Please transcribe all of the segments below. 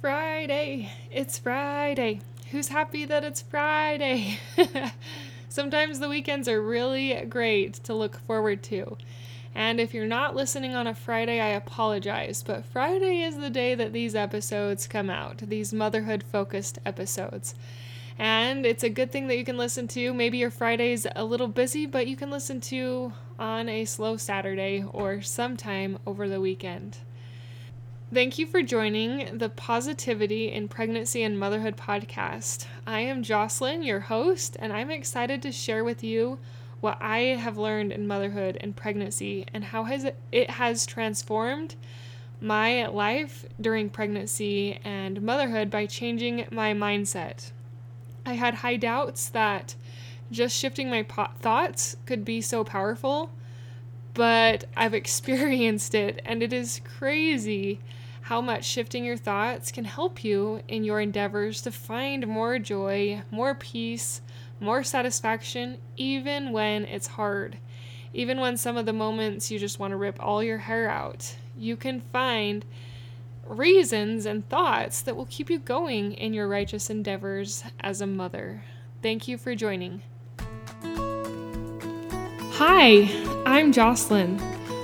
Friday. It's Friday. Who's happy that it's Friday? Sometimes the weekends are really great to look forward to. And if you're not listening on a Friday, I apologize, but Friday is the day that these episodes come out, these motherhood focused episodes. And it's a good thing that you can listen to. Maybe your Friday's a little busy, but you can listen to on a slow Saturday or sometime over the weekend. Thank you for joining the Positivity in Pregnancy and Motherhood podcast. I am Jocelyn, your host, and I'm excited to share with you what I have learned in motherhood and pregnancy and how has it, it has transformed my life during pregnancy and motherhood by changing my mindset. I had high doubts that just shifting my po- thoughts could be so powerful, but I've experienced it and it is crazy how much shifting your thoughts can help you in your endeavors to find more joy, more peace, more satisfaction, even when it's hard. Even when some of the moments you just want to rip all your hair out, you can find reasons and thoughts that will keep you going in your righteous endeavors as a mother. Thank you for joining. Hi, I'm Jocelyn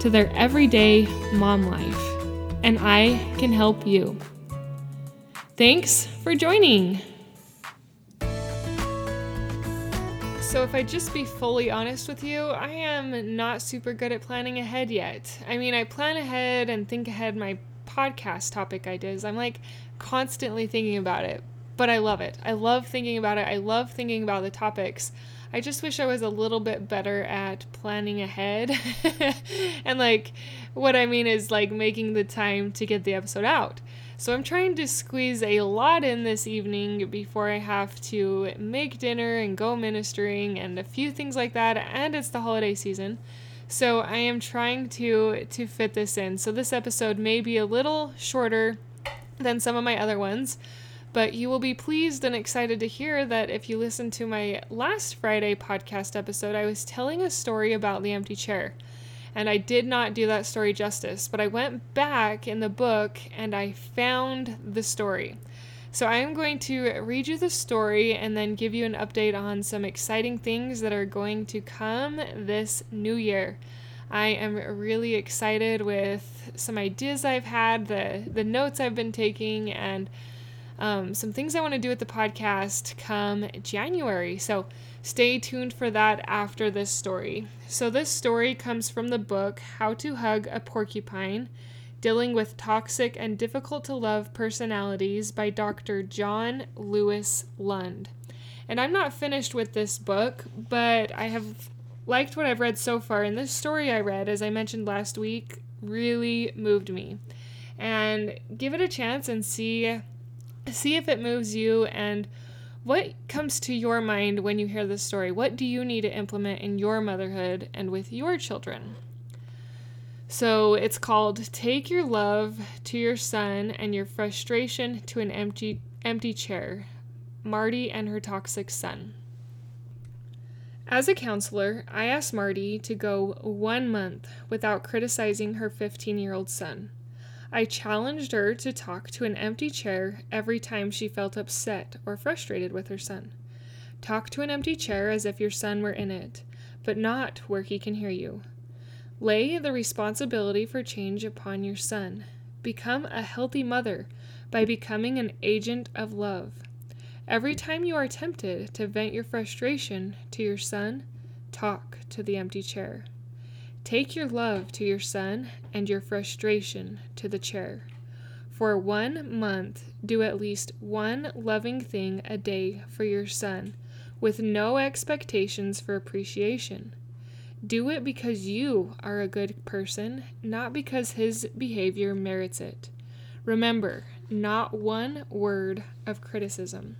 to their everyday mom life, and I can help you. Thanks for joining. So, if I just be fully honest with you, I am not super good at planning ahead yet. I mean, I plan ahead and think ahead my podcast topic ideas. I'm like constantly thinking about it, but I love it. I love thinking about it. I love thinking about the topics. I just wish I was a little bit better at planning ahead. and like what I mean is like making the time to get the episode out. So I'm trying to squeeze a lot in this evening before I have to make dinner and go ministering and a few things like that and it's the holiday season. So I am trying to to fit this in. So this episode may be a little shorter than some of my other ones but you will be pleased and excited to hear that if you listen to my last Friday podcast episode, I was telling a story about the empty chair. And I did not do that story justice, but I went back in the book and I found the story. So I am going to read you the story and then give you an update on some exciting things that are going to come this new year. I am really excited with some ideas I've had, the the notes I've been taking and um, some things I want to do with the podcast come January. So stay tuned for that after this story. So, this story comes from the book How to Hug a Porcupine Dealing with Toxic and Difficult to Love Personalities by Dr. John Lewis Lund. And I'm not finished with this book, but I have liked what I've read so far. And this story I read, as I mentioned last week, really moved me. And give it a chance and see see if it moves you and what comes to your mind when you hear this story? What do you need to implement in your motherhood and with your children? So it's called Take Your Love to Your Son and Your Frustration to an Empty Empty Chair. Marty and her toxic son. As a counselor, I asked Marty to go one month without criticizing her 15 year old son. I challenged her to talk to an empty chair every time she felt upset or frustrated with her son. Talk to an empty chair as if your son were in it, but not where he can hear you. Lay the responsibility for change upon your son. Become a healthy mother by becoming an agent of love. Every time you are tempted to vent your frustration to your son, talk to the empty chair. Take your love to your son and your frustration to the chair. For one month, do at least one loving thing a day for your son, with no expectations for appreciation. Do it because you are a good person, not because his behavior merits it. Remember, not one word of criticism.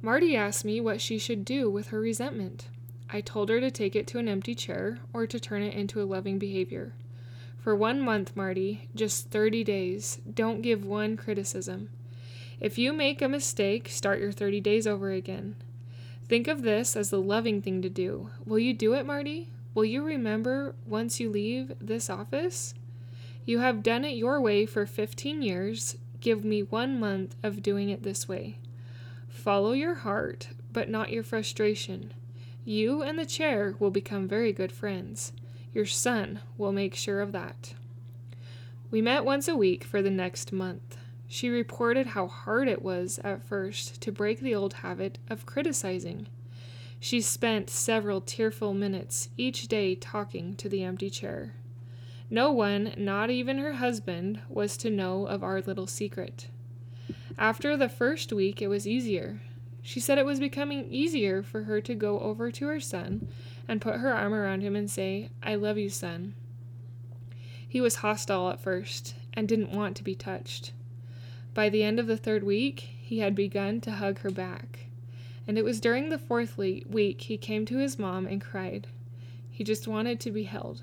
Marty asked me what she should do with her resentment. I told her to take it to an empty chair or to turn it into a loving behavior. For one month, Marty, just 30 days, don't give one criticism. If you make a mistake, start your 30 days over again. Think of this as the loving thing to do. Will you do it, Marty? Will you remember once you leave this office? You have done it your way for 15 years. Give me one month of doing it this way. Follow your heart, but not your frustration. You and the chair will become very good friends. Your son will make sure of that. We met once a week for the next month. She reported how hard it was at first to break the old habit of criticizing. She spent several tearful minutes each day talking to the empty chair. No one, not even her husband, was to know of our little secret. After the first week, it was easier. She said it was becoming easier for her to go over to her son and put her arm around him and say, I love you, son. He was hostile at first and didn't want to be touched. By the end of the third week, he had begun to hug her back. And it was during the fourth week he came to his mom and cried. He just wanted to be held.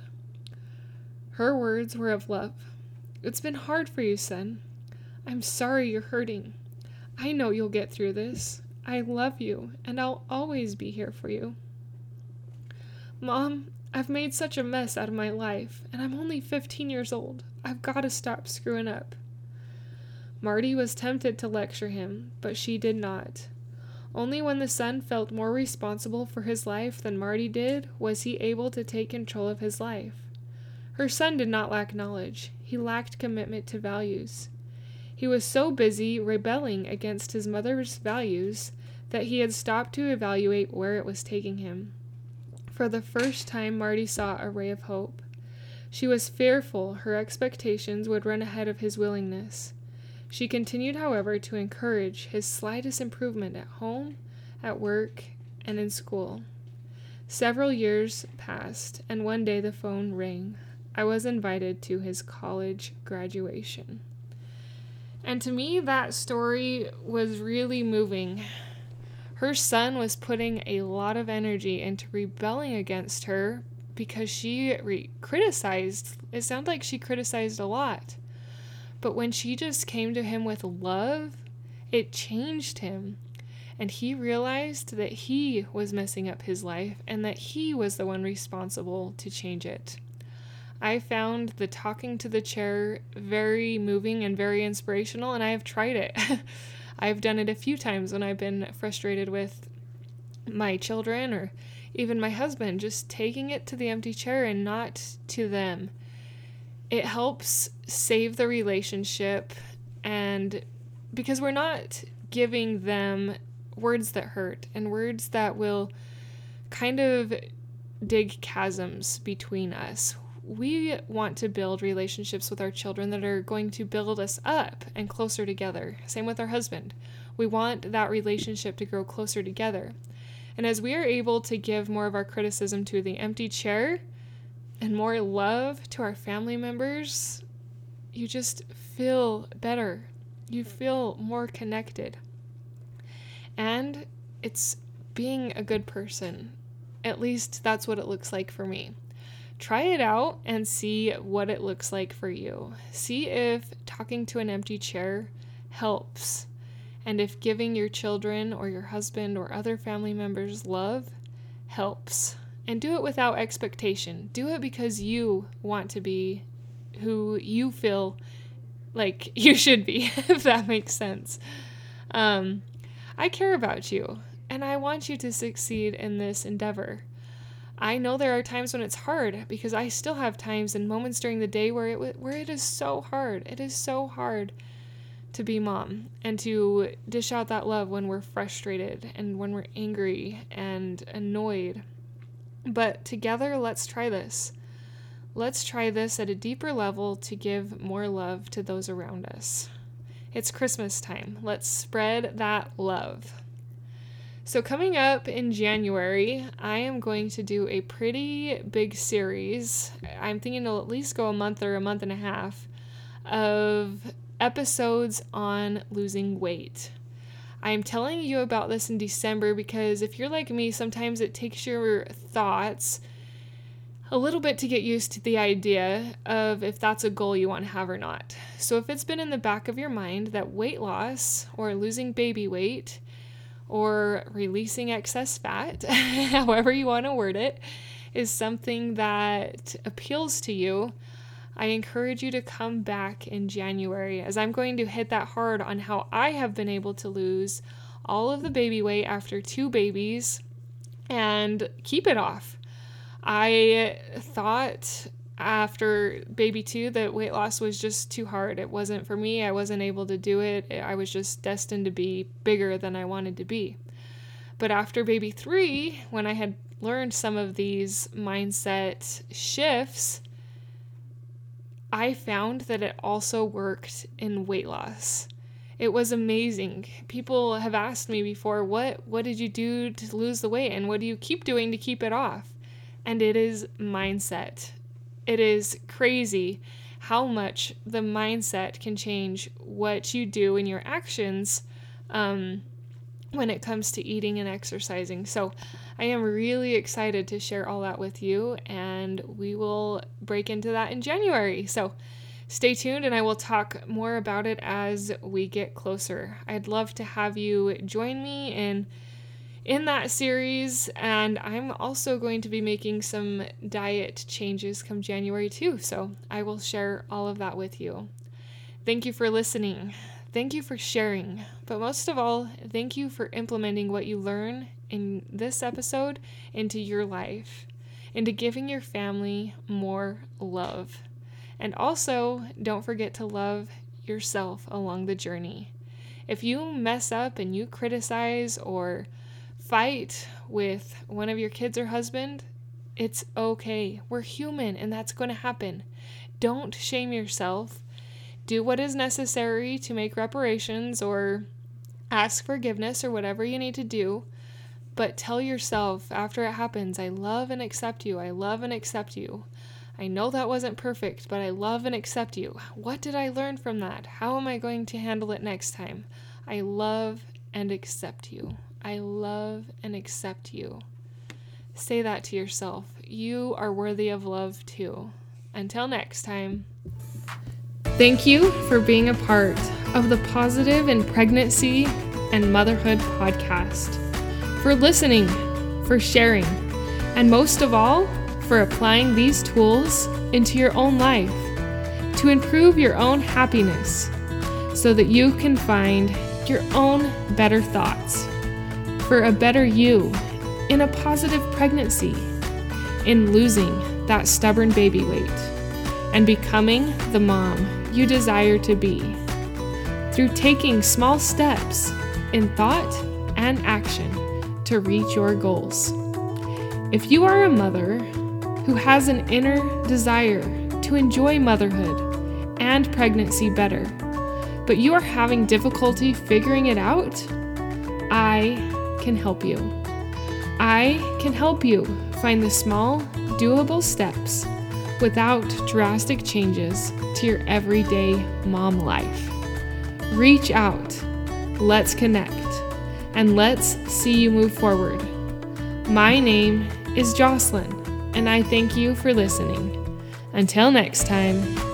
Her words were of love. It's been hard for you, son. I'm sorry you're hurting. I know you'll get through this. I love you, and I'll always be here for you. Mom, I've made such a mess out of my life, and I'm only 15 years old. I've got to stop screwing up. Marty was tempted to lecture him, but she did not. Only when the son felt more responsible for his life than Marty did was he able to take control of his life. Her son did not lack knowledge, he lacked commitment to values. He was so busy rebelling against his mother's values that he had stopped to evaluate where it was taking him. For the first time, Marty saw a ray of hope. She was fearful her expectations would run ahead of his willingness. She continued, however, to encourage his slightest improvement at home, at work, and in school. Several years passed, and one day the phone rang. I was invited to his college graduation. And to me, that story was really moving. Her son was putting a lot of energy into rebelling against her because she re- criticized. It sounds like she criticized a lot. But when she just came to him with love, it changed him. And he realized that he was messing up his life and that he was the one responsible to change it. I found the talking to the chair very moving and very inspirational, and I have tried it. I've done it a few times when I've been frustrated with my children or even my husband, just taking it to the empty chair and not to them. It helps save the relationship, and because we're not giving them words that hurt and words that will kind of dig chasms between us we want to build relationships with our children that are going to build us up and closer together. Same with our husband. We want that relationship to grow closer together. And as we are able to give more of our criticism to the empty chair and more love to our family members, you just feel better. You feel more connected. And it's being a good person. At least that's what it looks like for me. Try it out and see what it looks like for you. See if talking to an empty chair helps, and if giving your children or your husband or other family members love helps. And do it without expectation. Do it because you want to be who you feel like you should be, if that makes sense. Um, I care about you, and I want you to succeed in this endeavor. I know there are times when it's hard because I still have times and moments during the day where it where it is so hard. It is so hard to be mom and to dish out that love when we're frustrated and when we're angry and annoyed. But together, let's try this. Let's try this at a deeper level to give more love to those around us. It's Christmas time. Let's spread that love. So, coming up in January, I am going to do a pretty big series. I'm thinking it'll at least go a month or a month and a half of episodes on losing weight. I am telling you about this in December because if you're like me, sometimes it takes your thoughts a little bit to get used to the idea of if that's a goal you want to have or not. So, if it's been in the back of your mind that weight loss or losing baby weight or releasing excess fat, however you want to word it, is something that appeals to you, I encourage you to come back in January as I'm going to hit that hard on how I have been able to lose all of the baby weight after two babies and keep it off. I thought after baby two that weight loss was just too hard. It wasn't for me. I wasn't able to do it. I was just destined to be bigger than I wanted to be. But after baby three, when I had learned some of these mindset shifts, I found that it also worked in weight loss. It was amazing. People have asked me before, what what did you do to lose the weight and what do you keep doing to keep it off? And it is mindset. It is crazy how much the mindset can change what you do in your actions um, when it comes to eating and exercising. So, I am really excited to share all that with you, and we will break into that in January. So, stay tuned, and I will talk more about it as we get closer. I'd love to have you join me in in that series, and I'm also going to be making some diet changes come January too, so I will share all of that with you. Thank you for listening. Thank you for sharing, but most of all, thank you for implementing what you learn in this episode into your life, into giving your family more love. And also, don't forget to love yourself along the journey. If you mess up and you criticize or fight with one of your kids or husband, it's okay. We're human and that's going to happen. Don't shame yourself. Do what is necessary to make reparations or ask forgiveness or whatever you need to do. But tell yourself after it happens, I love and accept you. I love and accept you. I know that wasn't perfect, but I love and accept you. What did I learn from that? How am I going to handle it next time? I love and accept you. I love and accept you. Say that to yourself. You are worthy of love too. Until next time. Thank you for being a part of the Positive in Pregnancy and Motherhood podcast, for listening, for sharing, and most of all, for applying these tools into your own life to improve your own happiness so that you can find your own better thoughts for a better you in a positive pregnancy, in losing that stubborn baby weight, and becoming the mom you desire to be through taking small steps in thought and action to reach your goals. If you are a mother who has an inner desire to enjoy motherhood and pregnancy better, but you are having difficulty figuring it out, I can help you. I can help you find the small, doable steps without drastic changes to your everyday mom life. Reach out, let's connect, and let's see you move forward. My name is Jocelyn, and I thank you for listening. Until next time.